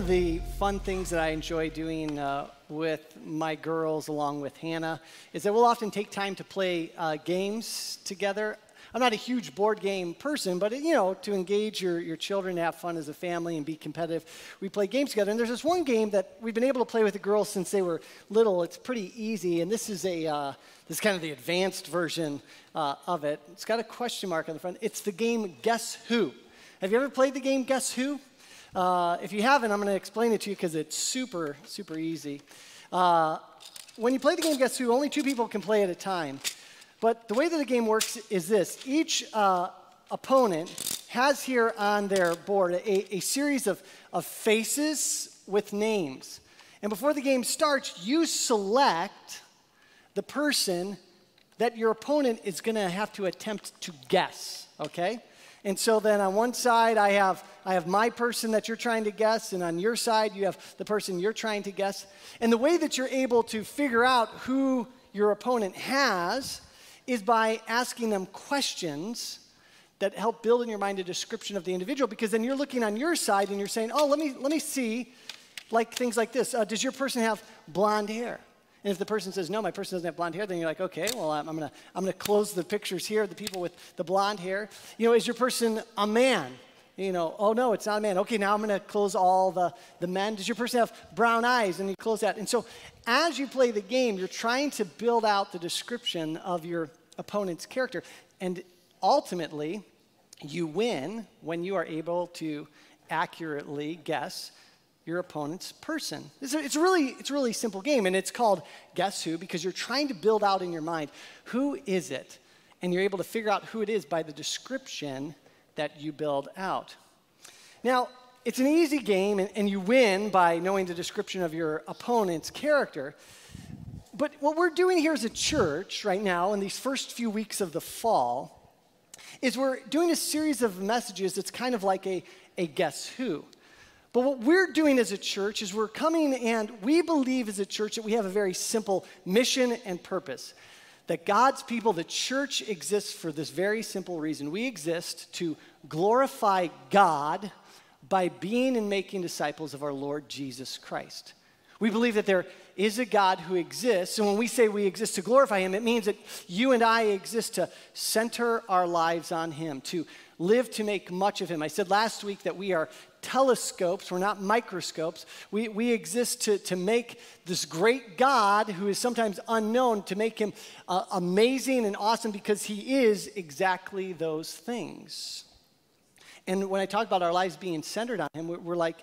of the fun things that I enjoy doing uh, with my girls, along with Hannah, is that we'll often take time to play uh, games together. I'm not a huge board game person, but you know, to engage your, your children, have fun as a family, and be competitive, we play games together. And there's this one game that we've been able to play with the girls since they were little. It's pretty easy, and this is a uh, this is kind of the advanced version uh, of it. It's got a question mark on the front. It's the game Guess Who. Have you ever played the game Guess Who? Uh, if you haven't, I'm going to explain it to you because it's super, super easy. Uh, when you play the game Guess Who, only two people can play at a time. But the way that the game works is this each uh, opponent has here on their board a, a series of, of faces with names. And before the game starts, you select the person that your opponent is going to have to attempt to guess, okay? And so then on one side, I have, I have my person that you're trying to guess, and on your side, you have the person you're trying to guess. And the way that you're able to figure out who your opponent has is by asking them questions that help build in your mind a description of the individual because then you're looking on your side and you're saying, oh, let me, let me see like things like this. Uh, does your person have blonde hair? And if the person says, no, my person doesn't have blonde hair, then you're like, okay, well, I'm, I'm going to I'm gonna close the pictures here, the people with the blonde hair. You know, is your person a man? You know, oh, no, it's not a man. Okay, now I'm going to close all the, the men. Does your person have brown eyes? And you close that. And so as you play the game, you're trying to build out the description of your opponent's character. And ultimately, you win when you are able to accurately guess your opponent's person. It's, a, it's, really, it's a really simple game, and it's called Guess Who because you're trying to build out in your mind who is it? And you're able to figure out who it is by the description that you build out. Now, it's an easy game, and, and you win by knowing the description of your opponent's character. But what we're doing here as a church right now, in these first few weeks of the fall, is we're doing a series of messages that's kind of like a, a guess who. But what we're doing as a church is we're coming and we believe as a church that we have a very simple mission and purpose. That God's people, the church exists for this very simple reason. We exist to glorify God by being and making disciples of our Lord Jesus Christ. We believe that there is a God who exists. And when we say we exist to glorify Him, it means that you and I exist to center our lives on Him, to live to make much of Him. I said last week that we are telescopes, we're not microscopes. We, we exist to, to make this great God, who is sometimes unknown, to make Him uh, amazing and awesome because He is exactly those things. And when I talk about our lives being centered on Him, we're, we're like,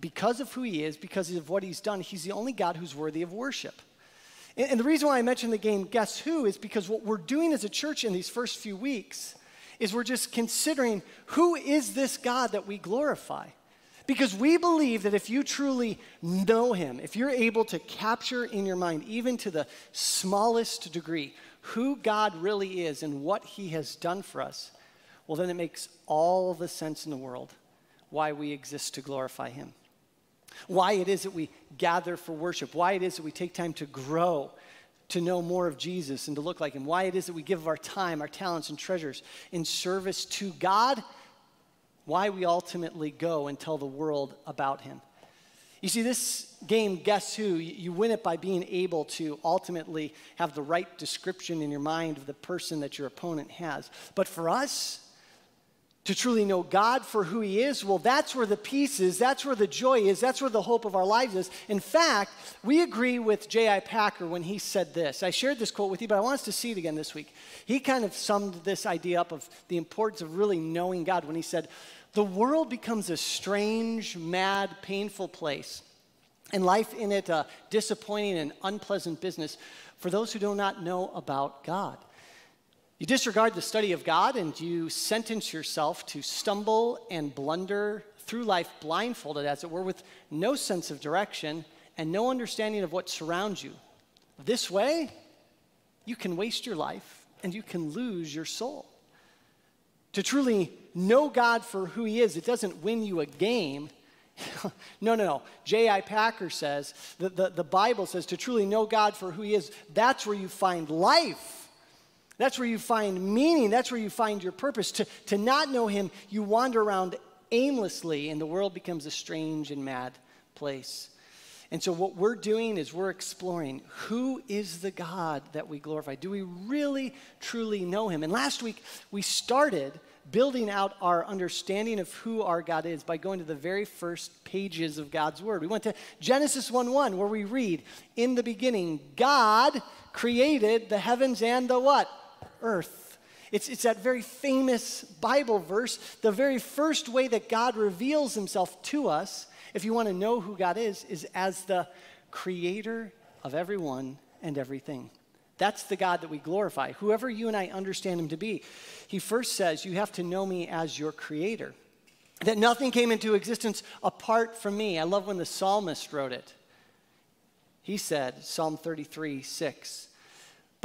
because of who He is, because of what He's done, He's the only God who's worthy of worship. And, and the reason why I mentioned the game Guess Who is because what we're doing as a church in these first few weeks is we're just considering who is this God that we glorify? Because we believe that if you truly know Him, if you're able to capture in your mind, even to the smallest degree, who God really is and what He has done for us, well, then it makes all the sense in the world why we exist to glorify Him. Why it is that we gather for worship, why it is that we take time to grow to know more of Jesus and to look like Him, why it is that we give of our time, our talents, and treasures in service to God, why we ultimately go and tell the world about Him. You see, this game, Guess Who, you win it by being able to ultimately have the right description in your mind of the person that your opponent has. But for us, to truly know God for who He is, well, that's where the peace is, that's where the joy is, that's where the hope of our lives is. In fact, we agree with J.I. Packer when he said this. I shared this quote with you, but I want us to see it again this week. He kind of summed this idea up of the importance of really knowing God when he said, The world becomes a strange, mad, painful place, and life in it a disappointing and unpleasant business for those who do not know about God. You disregard the study of God and you sentence yourself to stumble and blunder through life blindfolded, as it were, with no sense of direction and no understanding of what surrounds you. This way, you can waste your life and you can lose your soul. To truly know God for who He is, it doesn't win you a game. no, no, no. J.I. Packer says, the, the, the Bible says, to truly know God for who He is, that's where you find life that's where you find meaning. That's where you find your purpose. To, to not know Him, you wander around aimlessly, and the world becomes a strange and mad place. And so, what we're doing is we're exploring who is the God that we glorify? Do we really, truly know him? And last week, we started building out our understanding of who our God is by going to the very first pages of God's Word. We went to Genesis 1 1, where we read, In the beginning, God created the heavens and the what? Earth. It's, it's that very famous Bible verse, the very first way that God reveals himself to us, if you want to know who God is, is as the creator of everyone and everything. That's the God that we glorify, whoever you and I understand him to be. He first says, You have to know me as your creator, that nothing came into existence apart from me. I love when the psalmist wrote it. He said, Psalm 33 6,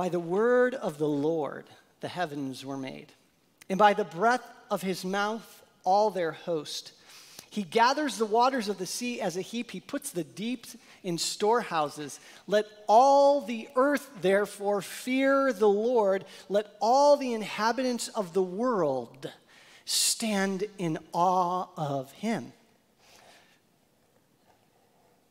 By the word of the Lord the heavens were made, and by the breath of his mouth all their host. He gathers the waters of the sea as a heap. He puts the deeps in storehouses. Let all the earth, therefore, fear the Lord. Let all the inhabitants of the world stand in awe of him.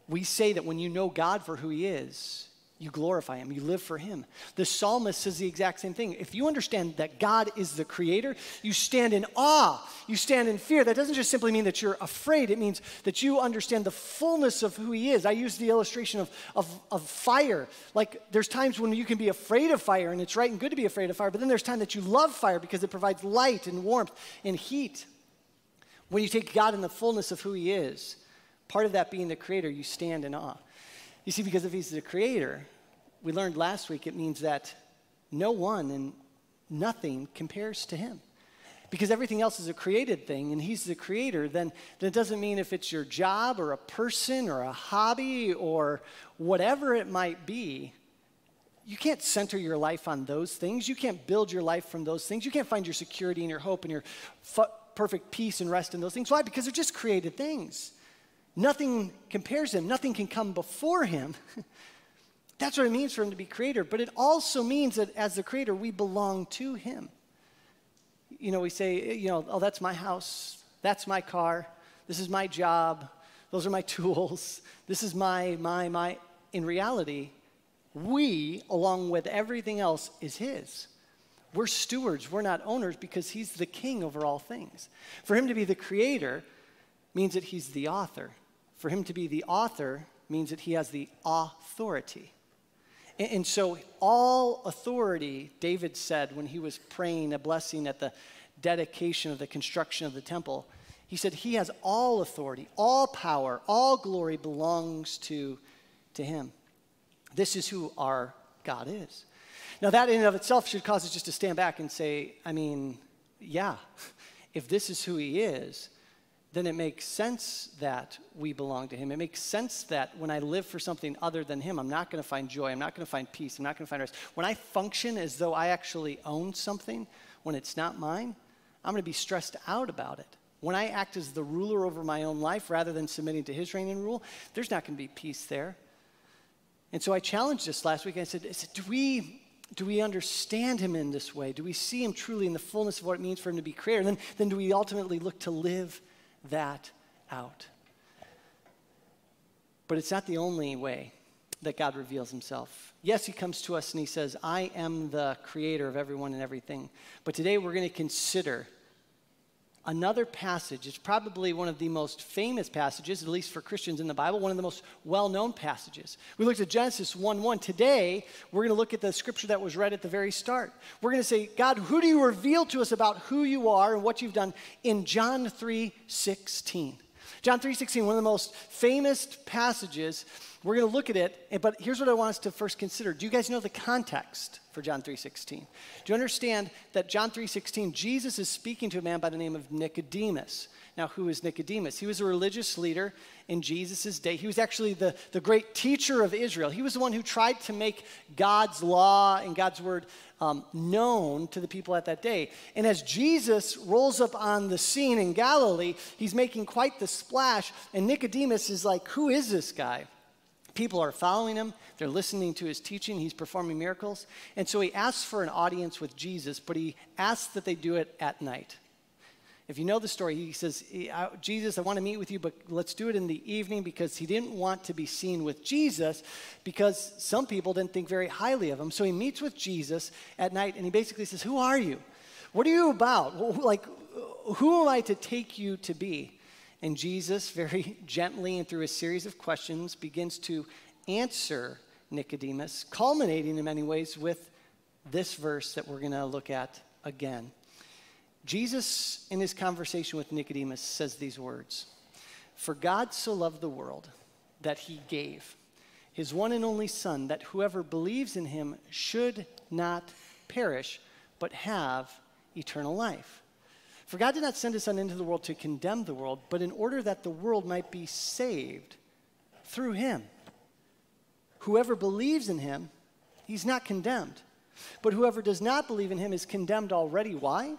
We say that when you know God for who he is, you glorify him, you live for him. The psalmist says the exact same thing. If you understand that God is the creator, you stand in awe, you stand in fear. That doesn't just simply mean that you're afraid, it means that you understand the fullness of who he is. I use the illustration of, of, of fire. Like there's times when you can be afraid of fire, and it's right and good to be afraid of fire, but then there's time that you love fire because it provides light and warmth and heat. When you take God in the fullness of who he is, part of that being the creator, you stand in awe. You see, because if he's the creator, we learned last week it means that no one and nothing compares to him. Because everything else is a created thing and he's the creator, then, it doesn't mean if it's your job or a person or a hobby or whatever it might be, you can't center your life on those things. You can't build your life from those things. You can't find your security and your hope and your perfect peace and rest in those things. Why? Because they're just created things. Nothing compares him, nothing can come before him. That's what it means for him to be creator. But it also means that as the creator, we belong to him. You know, we say, you know, oh, that's my house, that's my car, this is my job, those are my tools, this is my, my, my. In reality, we, along with everything else, is his. We're stewards, we're not owners because he's the king over all things. For him to be the creator means that he's the author. For him to be the author means that he has the authority. And, and so, all authority, David said when he was praying a blessing at the dedication of the construction of the temple, he said, He has all authority, all power, all glory belongs to, to him. This is who our God is. Now, that in and of itself should cause us just to stand back and say, I mean, yeah, if this is who he is, then it makes sense that we belong to Him. It makes sense that when I live for something other than Him, I'm not going to find joy. I'm not going to find peace. I'm not going to find rest. When I function as though I actually own something when it's not mine, I'm going to be stressed out about it. When I act as the ruler over my own life rather than submitting to His reign and rule, there's not going to be peace there. And so I challenged this last week. I said, I said do we do we understand him in this way? Do we see him truly in the fullness of what it means for him to be creator? And then, then do we ultimately look to live that out. But it's not the only way that God reveals himself. Yes, he comes to us and he says, I am the creator of everyone and everything. But today we're going to consider another passage. It's probably one of the most famous passages, at least for Christians in the Bible, one of the most well known passages. We looked at Genesis 1 1. Today, we're going to look at the scripture that was read at the very start. We're going to say, God, who do you reveal to us about who you are and what you've done in John 3 16? John 3 16, one of the most famous passages we're going to look at it, but here's what I want us to first consider. Do you guys know the context for John 3:16? Do you understand that John 3:16 Jesus is speaking to a man by the name of Nicodemus? Now, who is Nicodemus? He was a religious leader in Jesus' day. He was actually the, the great teacher of Israel. He was the one who tried to make God's law and God's word um, known to the people at that day. And as Jesus rolls up on the scene in Galilee, he's making quite the splash. And Nicodemus is like, Who is this guy? People are following him, they're listening to his teaching, he's performing miracles. And so he asks for an audience with Jesus, but he asks that they do it at night. If you know the story, he says, Jesus, I want to meet with you, but let's do it in the evening because he didn't want to be seen with Jesus because some people didn't think very highly of him. So he meets with Jesus at night and he basically says, Who are you? What are you about? Like, who am I to take you to be? And Jesus, very gently and through a series of questions, begins to answer Nicodemus, culminating in many ways with this verse that we're going to look at again. Jesus, in his conversation with Nicodemus, says these words For God so loved the world that he gave his one and only Son, that whoever believes in him should not perish, but have eternal life. For God did not send his Son into the world to condemn the world, but in order that the world might be saved through him. Whoever believes in him, he's not condemned. But whoever does not believe in him is condemned already. Why?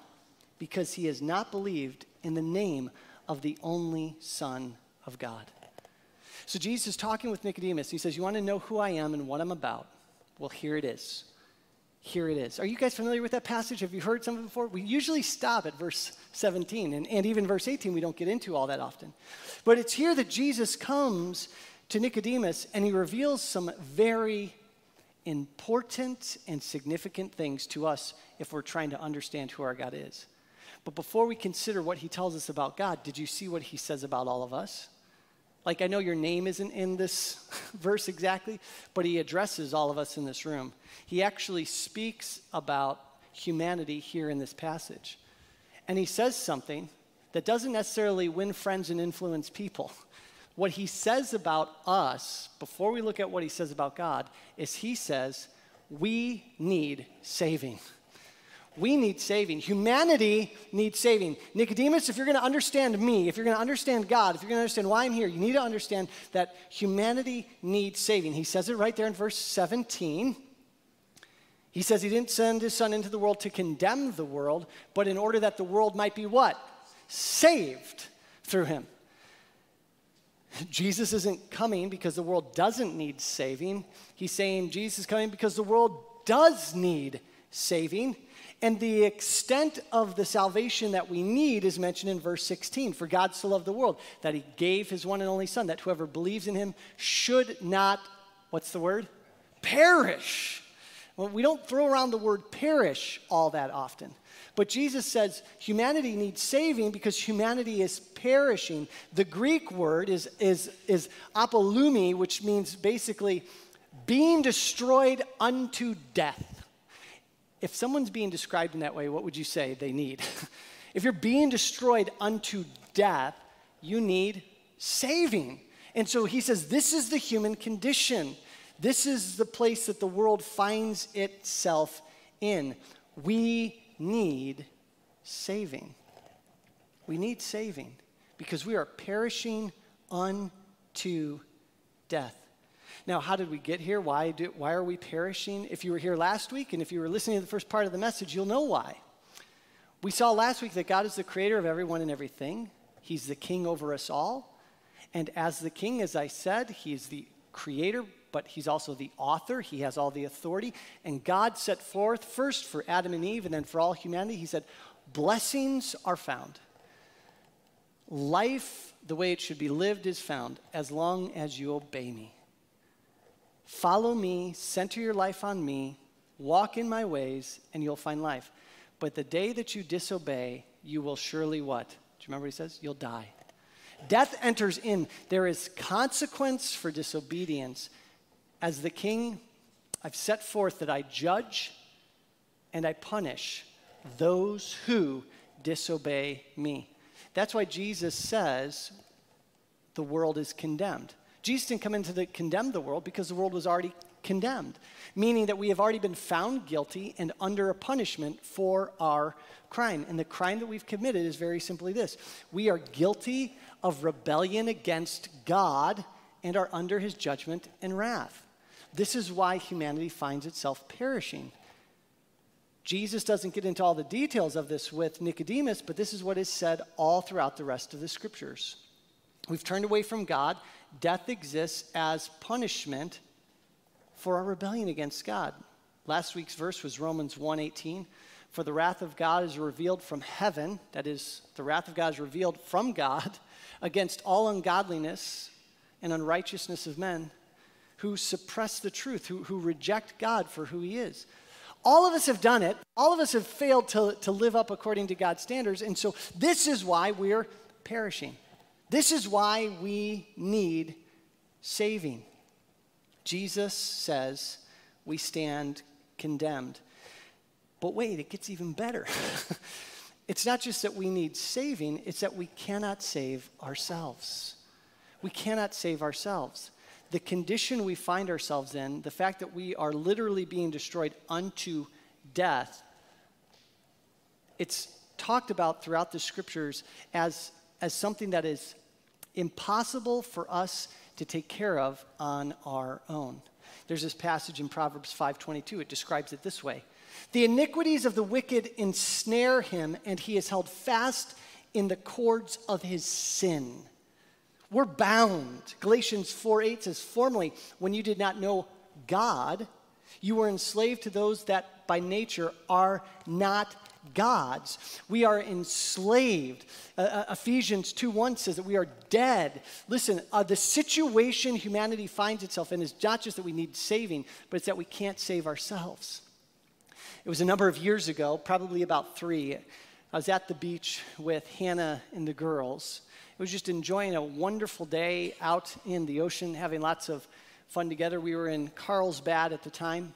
Because he has not believed in the name of the only Son of God. So Jesus is talking with Nicodemus. He says, You want to know who I am and what I'm about? Well, here it is. Here it is. Are you guys familiar with that passage? Have you heard some of it before? We usually stop at verse 17, and, and even verse 18 we don't get into all that often. But it's here that Jesus comes to Nicodemus and he reveals some very important and significant things to us if we're trying to understand who our God is. But before we consider what he tells us about God, did you see what he says about all of us? Like, I know your name isn't in this verse exactly, but he addresses all of us in this room. He actually speaks about humanity here in this passage. And he says something that doesn't necessarily win friends and influence people. What he says about us, before we look at what he says about God, is he says, we need saving. We need saving. Humanity needs saving. Nicodemus, if you're going to understand me, if you're going to understand God, if you're going to understand why I'm here, you need to understand that humanity needs saving. He says it right there in verse 17. He says he didn't send his son into the world to condemn the world, but in order that the world might be what? Saved through him. Jesus isn't coming because the world doesn't need saving. He's saying Jesus is coming because the world does need saving. And the extent of the salvation that we need is mentioned in verse 16. For God so loved the world that he gave his one and only Son, that whoever believes in him should not, what's the word? Perish. Well, we don't throw around the word perish all that often. But Jesus says humanity needs saving because humanity is perishing. The Greek word is, is, is apollumi, which means basically being destroyed unto death. If someone's being described in that way, what would you say they need? if you're being destroyed unto death, you need saving. And so he says, This is the human condition. This is the place that the world finds itself in. We need saving. We need saving because we are perishing unto death. Now, how did we get here? Why, do, why are we perishing? If you were here last week and if you were listening to the first part of the message, you'll know why. We saw last week that God is the creator of everyone and everything, He's the king over us all. And as the king, as I said, He's the creator, but he's also the author. He has all the authority. And God set forth first for Adam and Eve and then for all humanity, he said, Blessings are found. Life, the way it should be lived, is found as long as you obey me. Follow me, center your life on me, walk in my ways, and you'll find life. But the day that you disobey, you will surely what? Do you remember what he says? You'll die. Death enters in. There is consequence for disobedience, as the king, I've set forth that I judge and I punish those who disobey me. That's why Jesus says the world is condemned. Jesus didn't come into the condemn the world because the world was already condemned, meaning that we have already been found guilty and under a punishment for our crime. And the crime that we've committed is very simply this we are guilty of rebellion against God and are under his judgment and wrath. This is why humanity finds itself perishing. Jesus doesn't get into all the details of this with Nicodemus, but this is what is said all throughout the rest of the scriptures. We've turned away from God. Death exists as punishment for our rebellion against God. Last week's verse was Romans 1:18. For the wrath of God is revealed from heaven, that is, the wrath of God is revealed from God against all ungodliness and unrighteousness of men who suppress the truth, who, who reject God for who He is. All of us have done it. All of us have failed to, to live up according to God's standards. And so this is why we're perishing. This is why we need saving. Jesus says we stand condemned. But wait, it gets even better. it's not just that we need saving, it's that we cannot save ourselves. We cannot save ourselves. The condition we find ourselves in, the fact that we are literally being destroyed unto death, it's talked about throughout the scriptures as, as something that is impossible for us to take care of on our own. There's this passage in Proverbs 5:22. It describes it this way: "The iniquities of the wicked ensnare him, and he is held fast in the cords of his sin." We're bound. Galatians 4:8 says, "Formerly, when you did not know God, you were enslaved to those that by nature are not gods. We are enslaved. Uh, uh Ephesians 2 1 says that we are dead. Listen, uh, the situation humanity finds itself in is not just that we need saving, but it's that we can't save ourselves. It was a number of years ago, probably about three. I was at the beach with Hannah and the girls. It was just enjoying a wonderful day out in the ocean, having lots of fun together. We were in Carlsbad at the time.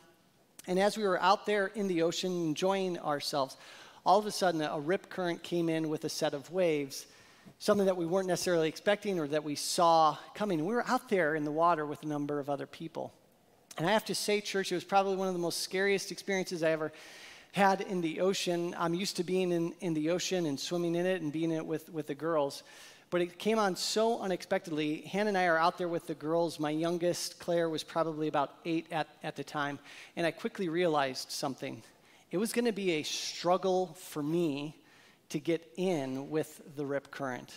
And as we were out there in the ocean enjoying ourselves, all of a sudden a rip current came in with a set of waves, something that we weren't necessarily expecting or that we saw coming. We were out there in the water with a number of other people. And I have to say, church, it was probably one of the most scariest experiences I ever had in the ocean. I'm used to being in, in the ocean and swimming in it and being in it with, with the girls but it came on so unexpectedly. Hannah and I are out there with the girls. My youngest, Claire, was probably about eight at, at the time. And I quickly realized something. It was going to be a struggle for me to get in with the rip current.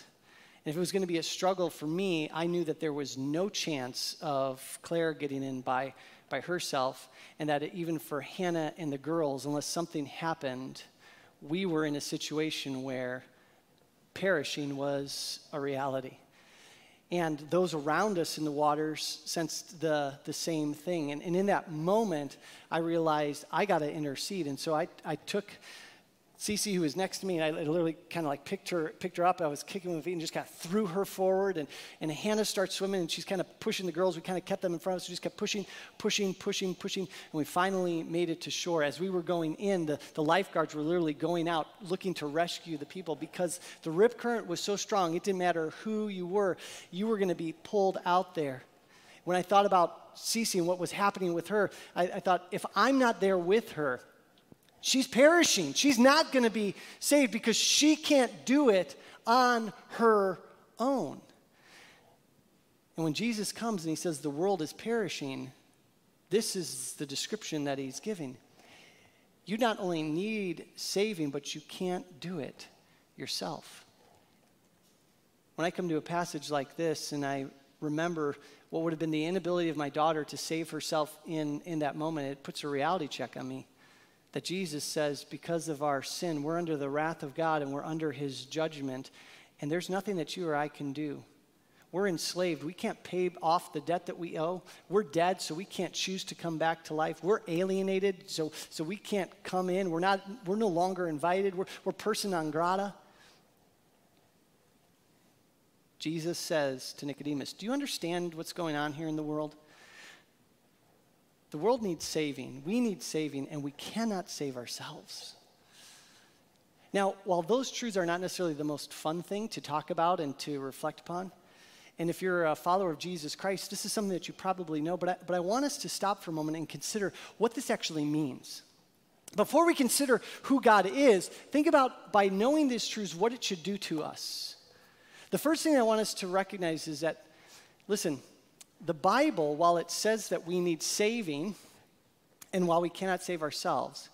And if it was going to be a struggle for me, I knew that there was no chance of Claire getting in by, by herself, and that even for Hannah and the girls, unless something happened, we were in a situation where perishing was a reality. And those around us in the waters sensed the, the same thing. And, and in that moment, I realized I got to intercede. And so I, I took Cece, who was next to me, and I literally kind of like picked her, picked her up. I was kicking with feet and just kind of threw her forward. And, and Hannah starts swimming, and she's kind of pushing the girls. We kind of kept them in front of us. We just kept pushing, pushing, pushing, pushing. And we finally made it to shore. As we were going in, the, the lifeguards were literally going out looking to rescue the people because the rip current was so strong, it didn't matter who you were, you were going to be pulled out there. When I thought about Cece and what was happening with her, I, I thought, if I'm not there with her, She's perishing. She's not going to be saved because she can't do it on her own. And when Jesus comes and he says the world is perishing, this is the description that he's giving. You not only need saving, but you can't do it yourself. When I come to a passage like this and I remember what would have been the inability of my daughter to save herself in, in that moment, it puts a reality check on me that Jesus says, because of our sin, we're under the wrath of God and we're under his judgment, and there's nothing that you or I can do. We're enslaved. We can't pay off the debt that we owe. We're dead, so we can't choose to come back to life. We're alienated, so, so we can't come in. We're, not, we're no longer invited. We're, we're person non grata. Jesus says to Nicodemus, Do you understand what's going on here in the world? The world needs saving. We need saving, and we cannot save ourselves. Now, while those truths are not necessarily the most fun thing to talk about and to reflect upon, and if you're a follower of Jesus Christ, this is something that you probably know, but I, but I want us to stop for a moment and consider what this actually means. Before we consider who God is, think about by knowing these truths, what it should do to us. The first thing I want us to recognize is that, listen, the Bible, while it says that we need saving, and while we cannot save ourselves,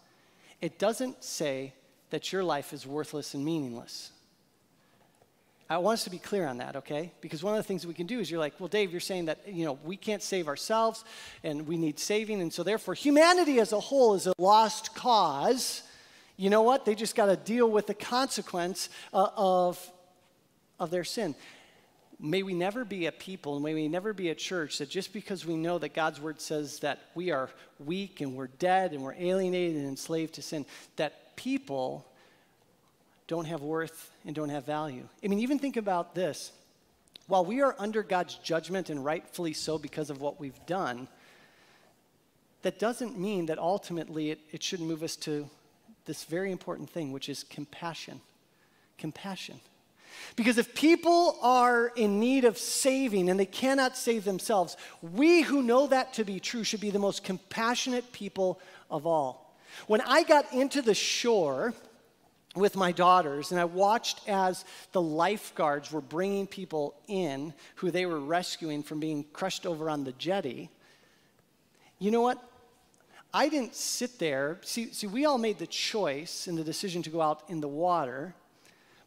it doesn't say that your life is worthless and meaningless. I want us to be clear on that, okay? Because one of the things we can do is you're like, well, Dave, you're saying that, you know, we can't save ourselves and we need saving, and so therefore humanity as a whole is a lost cause. You know what? They just got to deal with the consequence uh, of, of their sin. May we never be a people, and may we never be a church that just because we know that God's word says that we are weak and we're dead and we're alienated and enslaved to sin, that people don't have worth and don't have value. I mean, even think about this. While we are under God's judgment and rightfully so because of what we've done, that doesn't mean that ultimately it, it should move us to this very important thing, which is compassion. Compassion. Because if people are in need of saving and they cannot save themselves, we who know that to be true should be the most compassionate people of all. When I got into the shore with my daughters and I watched as the lifeguards were bringing people in who they were rescuing from being crushed over on the jetty, you know what? I didn't sit there. See, see, we all made the choice and the decision to go out in the water.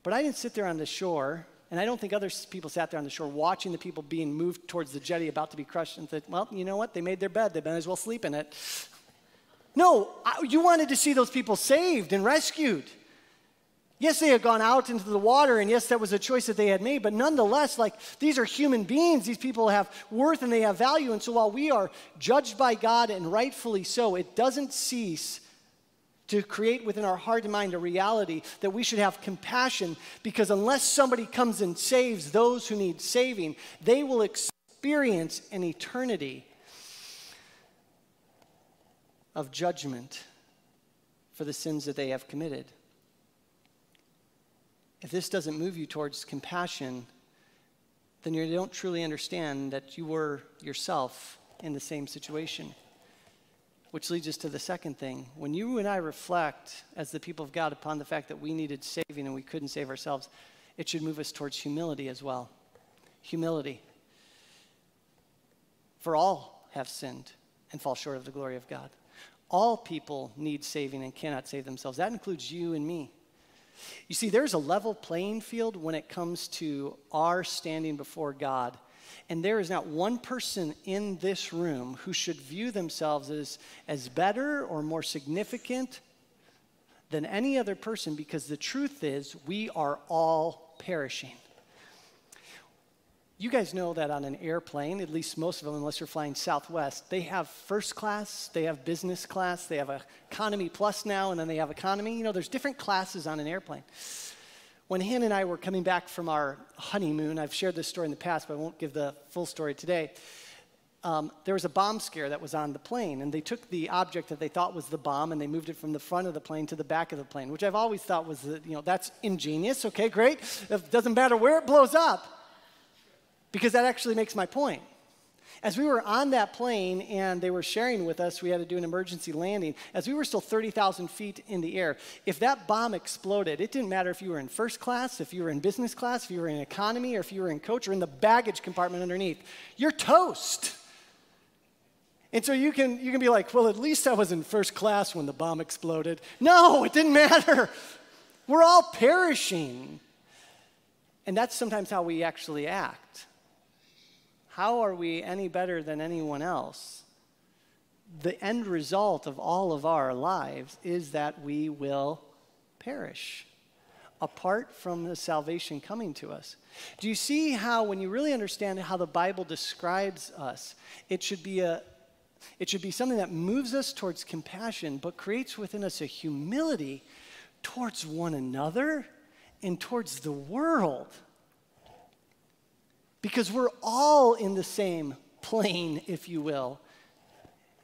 But I didn't sit there on the shore, and I don't think other people sat there on the shore watching the people being moved towards the jetty about to be crushed and said, well, you know what? They made their bed. They might as well sleep in it. No, I, you wanted to see those people saved and rescued. Yes, they had gone out into the water, and yes, that was a choice that they had made, but nonetheless, like these are human beings. These people have worth and they have value. And so while we are judged by God, and rightfully so, it doesn't cease to create within our heart and mind a reality that we should have compassion because unless somebody comes and saves those who need saving, they will experience an eternity of judgment for the sins that they have committed. If this doesn't move you towards compassion, then you don't truly understand that you were yourself in the same situation. Which leads us to the second thing. When you and I reflect as the people of God upon the fact that we needed saving and we couldn't save ourselves, it should move us towards humility as well. Humility. For all have sinned and fall short of the glory of God. All people need saving and cannot save themselves. That includes you and me. You see, there's a level playing field when it comes to our standing before God and there is not one person in this room who should view themselves as, as better or more significant than any other person because the truth is, we are all perishing. You guys know that on an airplane, at least most of them, unless you're flying Southwest, they have first class, they have business class, they have economy plus now, and then they have economy. You know, there's different classes on an airplane. When Hannah and I were coming back from our honeymoon, I've shared this story in the past, but I won't give the full story today. Um, there was a bomb scare that was on the plane, and they took the object that they thought was the bomb and they moved it from the front of the plane to the back of the plane, which I've always thought was, the, you know, that's ingenious. Okay, great. It doesn't matter where it blows up, because that actually makes my point. As we were on that plane and they were sharing with us, we had to do an emergency landing. As we were still 30,000 feet in the air, if that bomb exploded, it didn't matter if you were in first class, if you were in business class, if you were in economy, or if you were in coach or in the baggage compartment underneath. You're toast. And so you can, you can be like, well, at least I was in first class when the bomb exploded. No, it didn't matter. We're all perishing. And that's sometimes how we actually act how are we any better than anyone else? The end result of all of our lives is that we will perish apart from the salvation coming to us. Do you see how, when you really understand how the Bible describes us, it should be a it should be something that moves us towards compassion, but creates within us a humility towards one another and towards the world because we're all in the same plane, if you will.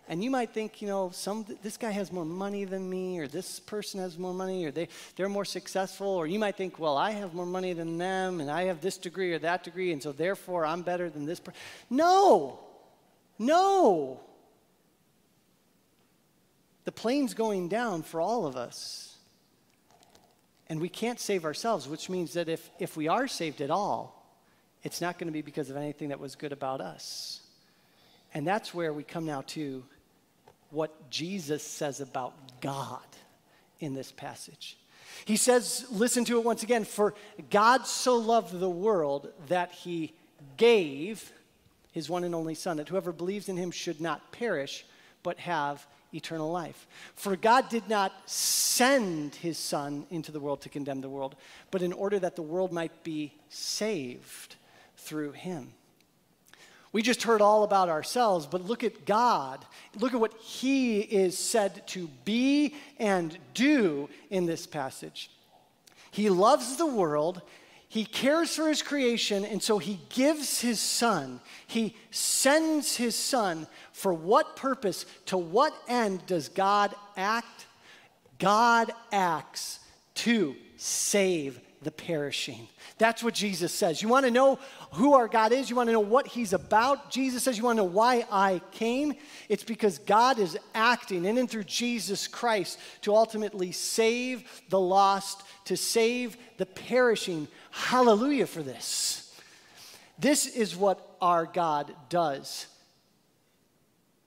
And you might think, you know, some, this guy has more money than me, or this person has more money, or they, they're more successful. Or you might think, well, I have more money than them, and I have this degree or that degree, and so therefore I'm better than this person. No, no. The plane's going down for all of us. And we can't save ourselves, which means that if, if we are saved at all, it's not going to be because of anything that was good about us. And that's where we come now to what Jesus says about God in this passage. He says, listen to it once again, for God so loved the world that he gave his one and only Son, that whoever believes in him should not perish, but have eternal life. For God did not send his Son into the world to condemn the world, but in order that the world might be saved through him. We just heard all about ourselves, but look at God. Look at what He is said to be and do in this passage. He loves the world, He cares for His creation, and so He gives His Son. He sends His Son. For what purpose, to what end does God act? God acts to save the perishing. That's what Jesus says. You want to know who our God is? You want to know what He's about? Jesus says, You want to know why I came? It's because God is acting in and through Jesus Christ to ultimately save the lost, to save the perishing. Hallelujah for this. This is what our God does.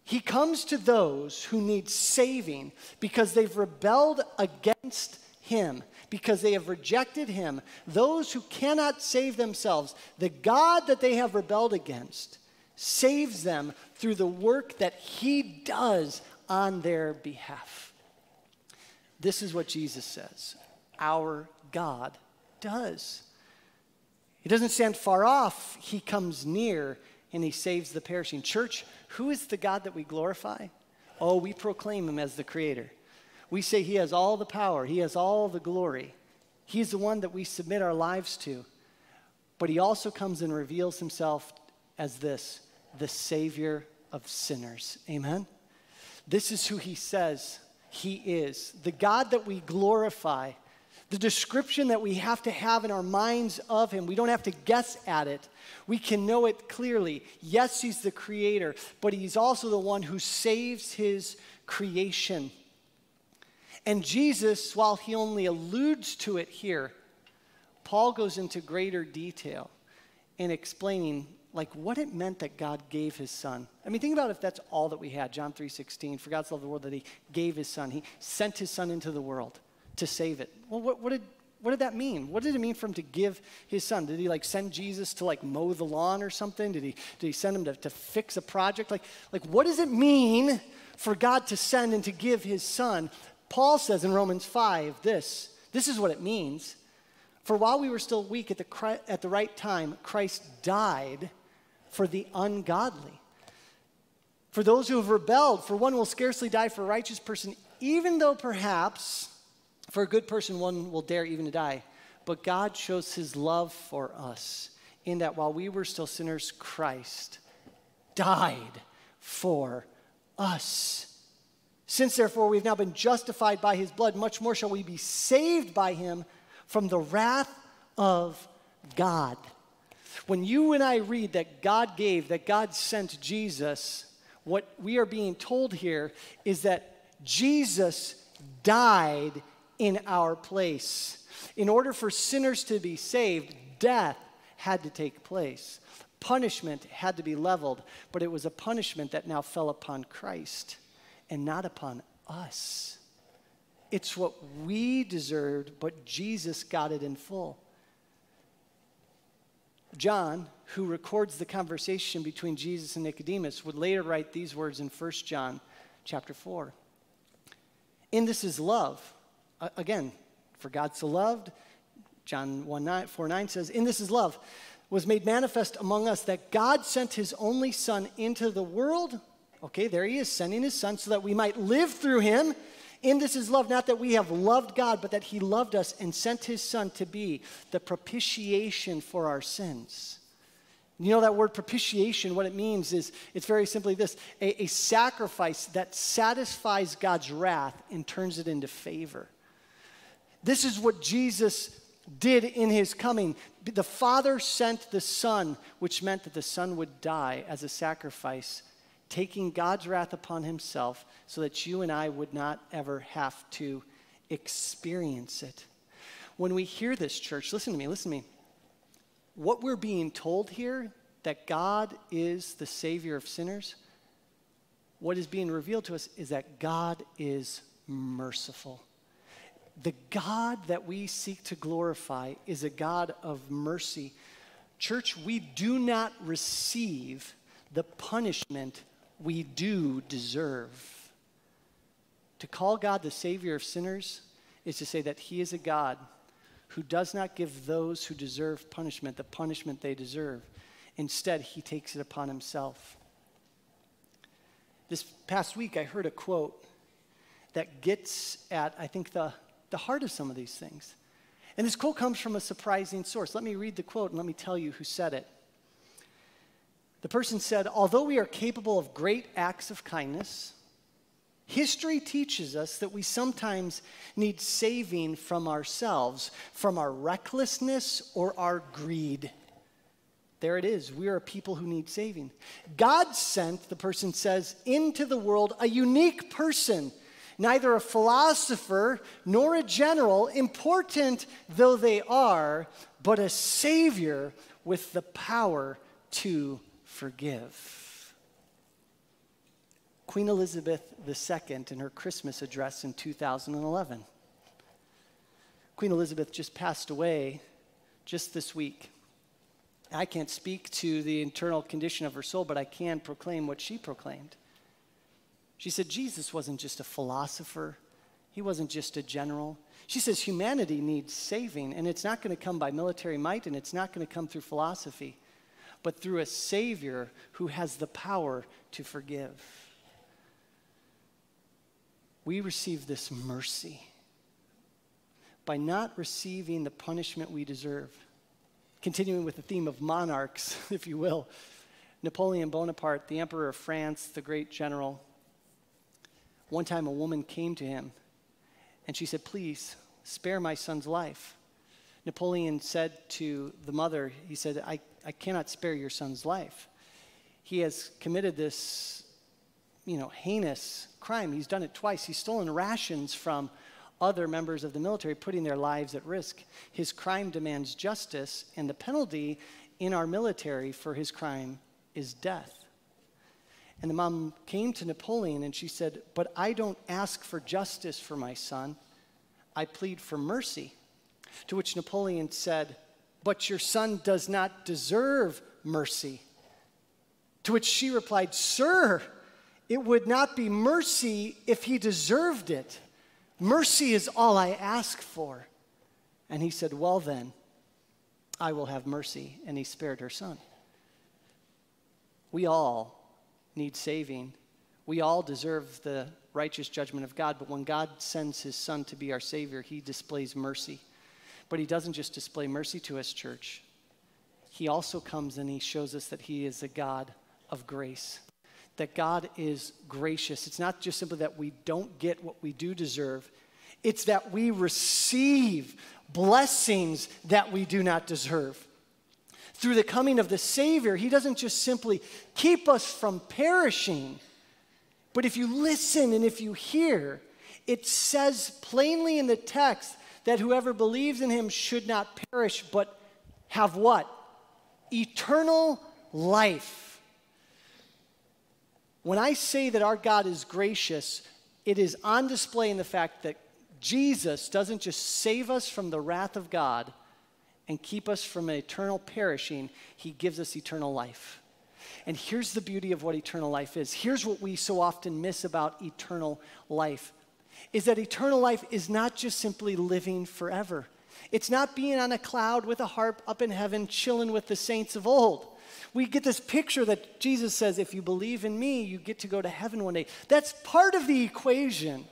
He comes to those who need saving because they've rebelled against Him because they have rejected him. Those who cannot save themselves, the God that they have rebelled against, saves them through the work that he does on their behalf. This is what Jesus says our God does. He doesn't stand far off, he comes near and he saves the perishing. Church, who is the God that we glorify? Oh, we proclaim him as the creator. We say He has all the power, He has all the glory. He's the one that we submit our lives to. But He also comes and reveals Himself as this the Savior of sinners. Amen? This is who He says He is the God that we glorify. The description that we have to have in our minds of him, we don't have to guess at it. We can know it clearly. Yes, he's the creator, but he's also the one who saves his creation. And Jesus, while he only alludes to it here, Paul goes into greater detail in explaining like what it meant that God gave his son. I mean, think about if that's all that we had. John 3:16, for God so loved the world that he gave his son. He sent his son into the world to save it. Well, what, what did what did that mean? What did it mean for him to give his son? Did he like send Jesus to like mow the lawn or something? Did he, did he send him to, to fix a project? Like, like, what does it mean for God to send and to give his son? Paul says in Romans 5 this this is what it means. For while we were still weak at the, at the right time, Christ died for the ungodly. For those who have rebelled, for one will scarcely die for a righteous person, even though perhaps for a good person one will dare even to die. But God shows his love for us in that while we were still sinners, Christ died for us. Since therefore we've now been justified by his blood, much more shall we be saved by him from the wrath of God. When you and I read that God gave, that God sent Jesus, what we are being told here is that Jesus died in our place. In order for sinners to be saved, death had to take place. Punishment had to be leveled, but it was a punishment that now fell upon Christ and not upon us. It's what we deserved, but Jesus got it in full. John, who records the conversation between Jesus and Nicodemus, would later write these words in 1 John chapter 4. In this is love. Uh, again, for God so loved, John 1 9, 4 9 says, In this is love, was made manifest among us that God sent his only Son into the world Okay, there he is, sending his son so that we might live through him. In this is love, not that we have loved God, but that he loved us and sent his son to be the propitiation for our sins. You know that word propitiation, what it means is it's very simply this a, a sacrifice that satisfies God's wrath and turns it into favor. This is what Jesus did in his coming. The Father sent the Son, which meant that the Son would die as a sacrifice taking God's wrath upon himself so that you and I would not ever have to experience it. When we hear this, church, listen to me, listen to me. What we're being told here, that God is the Savior of sinners, what is being revealed to us is that God is merciful. The God that we seek to glorify is a God of mercy. Church, we do not receive the punishment we do deserve. To call God the Savior of sinners is to say that He is a God who does not give those who deserve punishment the punishment they deserve. Instead, He takes it upon Himself. This past week, I heard a quote that gets at, I think, the, the heart of some of these things. And this quote comes from a surprising source. Let me read the quote and let me tell you who said it. The person said, Although we are capable of great acts of kindness, history teaches us that we sometimes need saving from ourselves, from our recklessness or our greed. There it is. We are a people who need saving. God sent, the person says, into the world a unique person, neither a philosopher nor a general, important though they are, but a savior with the power to forgive. Queen Elizabeth II in her Christmas address in 2011. Queen Elizabeth just passed away just this week. I can't speak to the internal condition of her soul, but I can proclaim what she proclaimed. She said Jesus wasn't just a philosopher, he wasn't just a general. She says humanity needs saving, and it's not going to come by military might, and it's not going to come through philosophy, but through a Savior who has the power to forgive. We receive this mercy by not receiving the punishment we deserve continuing with the theme of monarchs, if you will, Napoleon Bonaparte, the emperor of France, the great general, one time a woman came to him and she said, Please spare my son's life. Napoleon said to the mother, He said, I, I cannot spare your son's life. He has committed this, you know, heinous crime. He's done it twice. He's stolen rations from other members of the military, putting their lives at risk. His crime demands justice, and the penalty in our military for his crime is death. And the mom came to Napoleon and she said, But I don't ask for justice for my son, I plead for mercy. To which Napoleon said, But your son does not deserve mercy. To which she replied, Sir, it would not be mercy if he deserved it. Mercy is all I ask for. And he said, Well, then, I will have mercy. And he spared her son. We all need saving. We all deserve the righteous judgment of God, but when God sends his son to be our Savior, he displays mercy. But he doesn't just display mercy to us, church. He also comes and he shows us that he is a God of grace that God is gracious. It's not just simply that we don't get what we do deserve, it's that we receive blessings that we do not deserve. Through the coming of the Savior, He doesn't just simply keep us from perishing, but if you listen and if you hear, it says plainly in the text that whoever believes in Him should not perish, but have what? Eternal life. When I say that our God is gracious, it is on display in the fact that Jesus doesn't just save us from the wrath of God and keep us from eternal perishing, He gives us eternal life. And here's the beauty of what eternal life is. Here's what we so often miss about eternal life is that eternal life is not just simply living forever. It's not being on a cloud with a harp up in heaven, chilling with the saints of old we get this picture that Jesus says, if you believe in me, you get to go to heaven one day. That's part of the equation.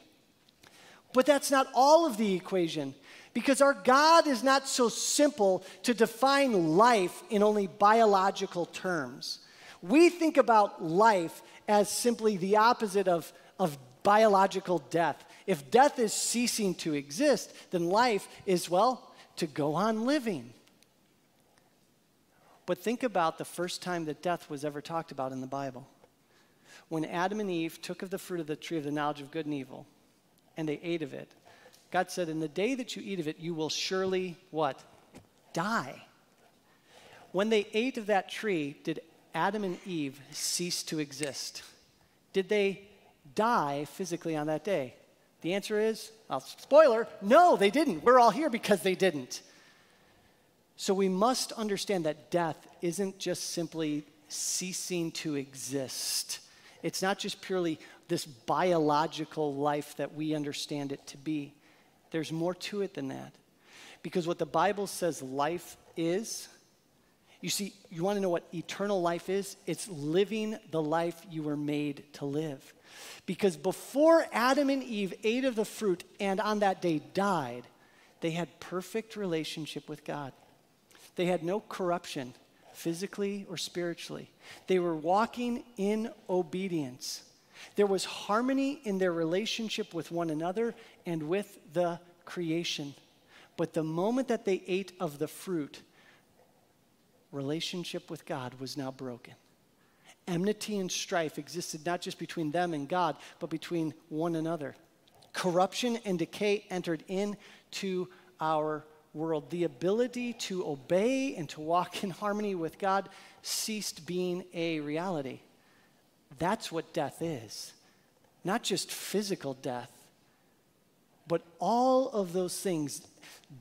But that's not all of the equation because our God is not so simple to define life in only biological terms. We think about life as simply the opposite of, of biological death. If death is ceasing to exist, then life is, well, to go on living. But think about the first time that death was ever talked about in the Bible. When Adam and Eve took of the fruit of the tree of the knowledge of good and evil, and they ate of it, God said, In the day that you eat of it, you will surely what? Die. When they ate of that tree, did Adam and Eve cease to exist? Did they die physically on that day? The answer is, well, spoiler, no, they didn't. We're all here because they didn't. So we must understand that death isn't just simply ceasing to exist. It's not just purely this biological life that we understand it to be. There's more to it than that. Because what the Bible says life is, you see, you want to know what eternal life is? It's living the life you were made to live. Because before Adam and Eve ate of the fruit and on that day died, they had perfect relationship with God. They had no corruption, physically or spiritually. They were walking in obedience. There was harmony in their relationship with one another and with the creation. But the moment that they ate of the fruit, relationship with God was now broken. Enmity and strife existed not just between them and God, but between one another. Corruption and decay entered into our world. The ability to obey and to walk in harmony with God ceased being a reality. That's what death is. Not just physical death, but all of those things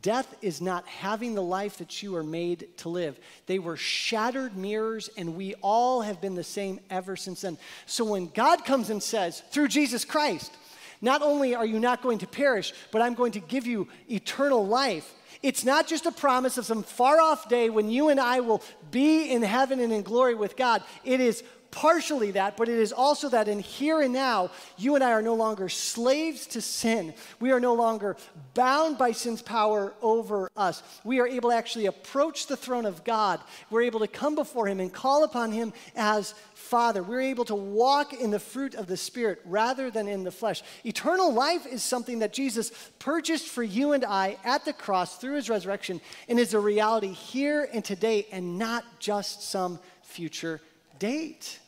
Death is not having the life that you are made to live. They were shattered mirrors, and we all have been the same ever since then. So when God comes and says, through Jesus Christ, not only are you not going to perish, but I'm going to give you eternal life. It's not just a promise of some far off day when you and I will be in heaven and in glory with God. It is partially that, but it is also that in here and now, you and I are no longer slaves to sin. We are no longer bound by sin's power over us. We are able to actually approach the throne of God. We're able to come before Him and call upon Him as Father. We're able to walk in the fruit of the Spirit rather than in the flesh. Eternal life is something that Jesus purchased for you and I at the cross through His resurrection and is a reality here and today and not just some future date.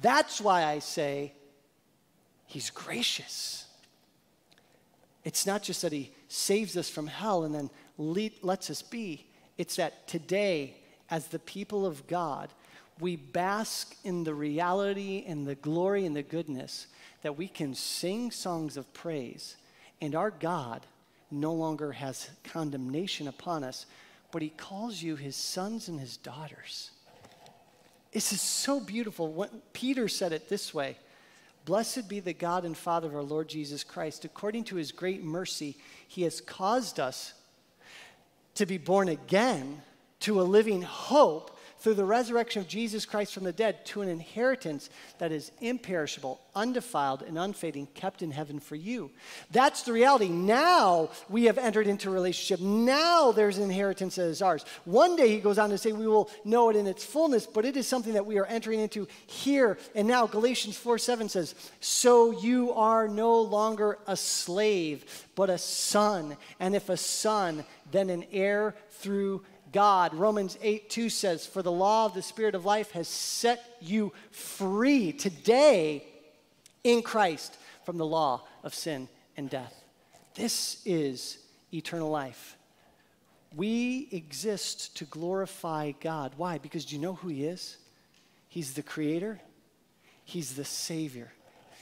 That's why I say he's gracious. It's not just that he saves us from hell and then lets us be, it's that today, as the people of God, we bask in the reality and the glory and the goodness that we can sing songs of praise, and our God no longer has condemnation upon us, but he calls you his sons and his daughters. This is so beautiful. When Peter said it this way Blessed be the God and Father of our Lord Jesus Christ. According to his great mercy, he has caused us to be born again to a living hope through the resurrection of Jesus Christ from the dead to an inheritance that is imperishable, undefiled, and unfading, kept in heaven for you. That's the reality. Now we have entered into a relationship. Now there's an inheritance that is ours. One day, he goes on to say, we will know it in its fullness, but it is something that we are entering into here and now. Galatians 4 7 says, So you are no longer a slave, but a son. And if a son, then an heir through God. Romans 8 2 says, For the law of the Spirit of life has set you free today in Christ from the law of sin and death. This is eternal life. We exist to glorify God. Why? Because do you know who He is? He's the Creator, He's the Savior.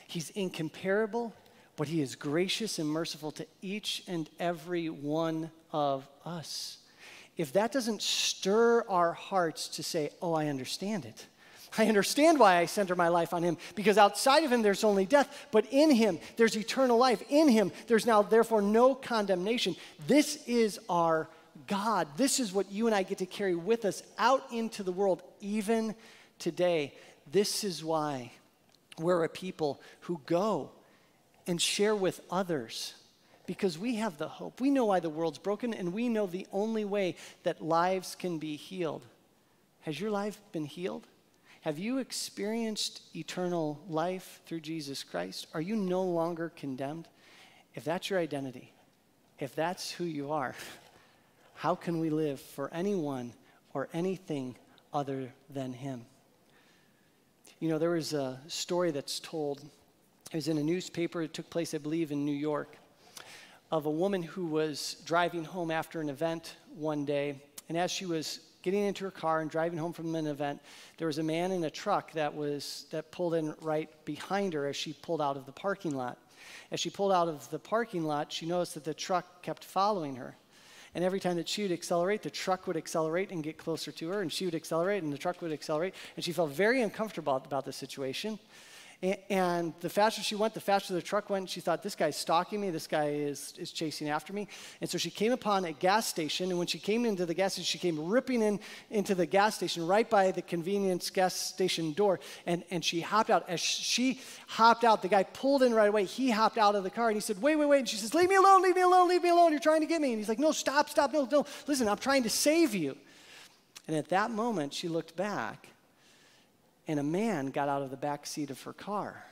He's incomparable, but He is gracious and merciful to each and every one of us if that doesn't stir our hearts to say, oh, I understand it. I understand why I center my life on him because outside of him there's only death, but in him there's eternal life. In him there's now therefore no condemnation. This is our God. This is what you and I get to carry with us out into the world even today. This is why we're a people who go and share with others because we have the hope. We know why the world's broken, and we know the only way that lives can be healed. Has your life been healed? Have you experienced eternal life through Jesus Christ? Are you no longer condemned? If that's your identity, if that's who you are, how can we live for anyone or anything other than Him? You know, there was a story that's told. It was in a newspaper. It took place, I believe, in New York of a woman who was driving home after an event one day. And as she was getting into her car and driving home from an event, there was a man in a truck that, was, that pulled in right behind her as she pulled out of the parking lot. As she pulled out of the parking lot, she noticed that the truck kept following her. And every time that she would accelerate, the truck would accelerate and get closer to her, and she would accelerate, and the truck would accelerate. And she felt very uncomfortable about the situation. And the faster she went, the faster the truck went. She thought, this guy's stalking me. This guy is, is chasing after me. And so she came upon a gas station. And when she came into the gas station, she came ripping in into the gas station right by the convenience gas station door. And, and she hopped out. As she hopped out, the guy pulled in right away. He hopped out of the car and he said, wait, wait, wait. And she says, leave me alone, leave me alone, leave me alone. You're trying to get me. And he's like, no, stop, stop, no, no. Listen, I'm trying to save you. And at that moment, she looked back and a man got out of the back seat of her car.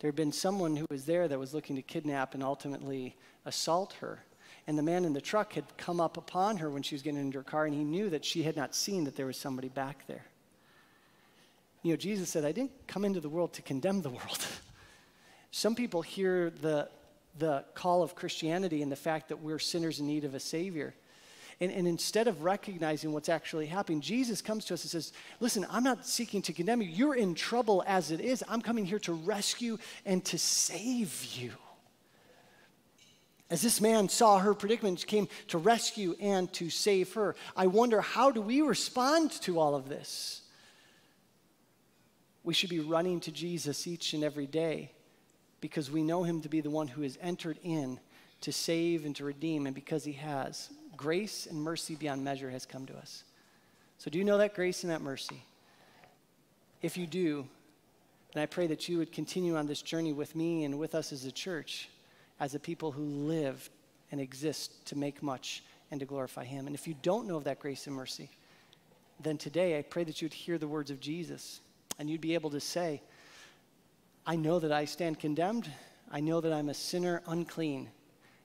There had been someone who was there that was looking to kidnap and ultimately assault her. And the man in the truck had come up upon her when she was getting into her car, and he knew that she had not seen that there was somebody back there. You know, Jesus said, I didn't come into the world to condemn the world. Some people hear the, the call of Christianity and the fact that we're sinners in need of a Savior. And, and instead of recognizing what's actually happening, Jesus comes to us and says, Listen, I'm not seeking to condemn you. You're in trouble as it is. I'm coming here to rescue and to save you. As this man saw her predicament, came to rescue and to save her. I wonder how do we respond to all of this? We should be running to Jesus each and every day because we know him to be the one who has entered in to save and to redeem, and because he has, grace and mercy beyond measure has come to us. So, do you know that grace and that mercy? If you do, then I pray that you would continue on this journey with me and with us as a church, as a people who live and exist to make much and to glorify Him. And if you don't know of that grace and mercy, then today I pray that you'd hear the words of Jesus and you'd be able to say, I know that I stand condemned. I know that I'm a sinner unclean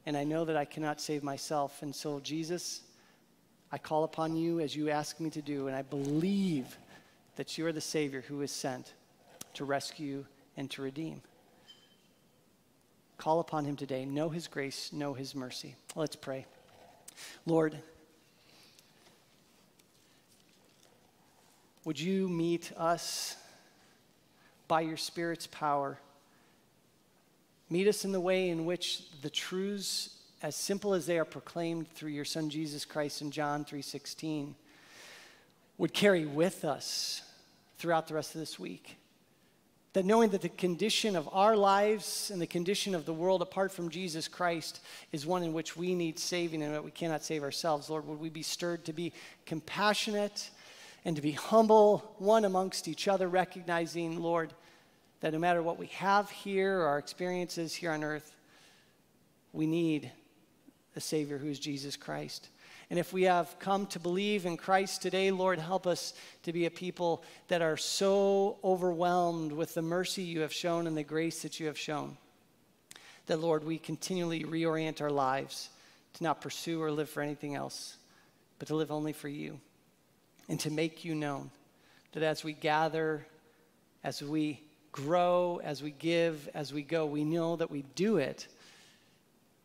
and I know that I cannot save myself. And so, Jesus, I call upon you as you ask me to do, and I believe that you are the Savior who is sent to rescue and to redeem. Call upon him today. Know his grace, know his mercy. Let's pray. Lord, would you meet us by your Spirit's power? Meet us in the way in which the truths, as simple as they are proclaimed through your Son Jesus Christ in John 3:16, would carry with us throughout the rest of this week. That knowing that the condition of our lives and the condition of the world apart from Jesus Christ is one in which we need saving and that we cannot save ourselves, Lord, would we be stirred to be compassionate and to be humble one amongst each other, recognizing, Lord, that no matter what we have here our experiences here on earth, we need a Savior who is Jesus Christ. And if we have come to believe in Christ today, Lord, help us to be a people that are so overwhelmed with the mercy you have shown and the grace that you have shown. That, Lord, we continually reorient our lives to not pursue or live for anything else, but to live only for you and to make you known. That as we gather, as we grow, as we give, as we go, we know that we do it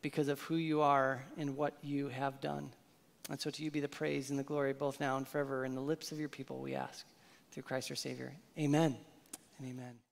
because of who you are and what you have done. And so to you be the praise and the glory both now and forever in the lips of your people, we ask. Through Christ our Savior. Amen and amen.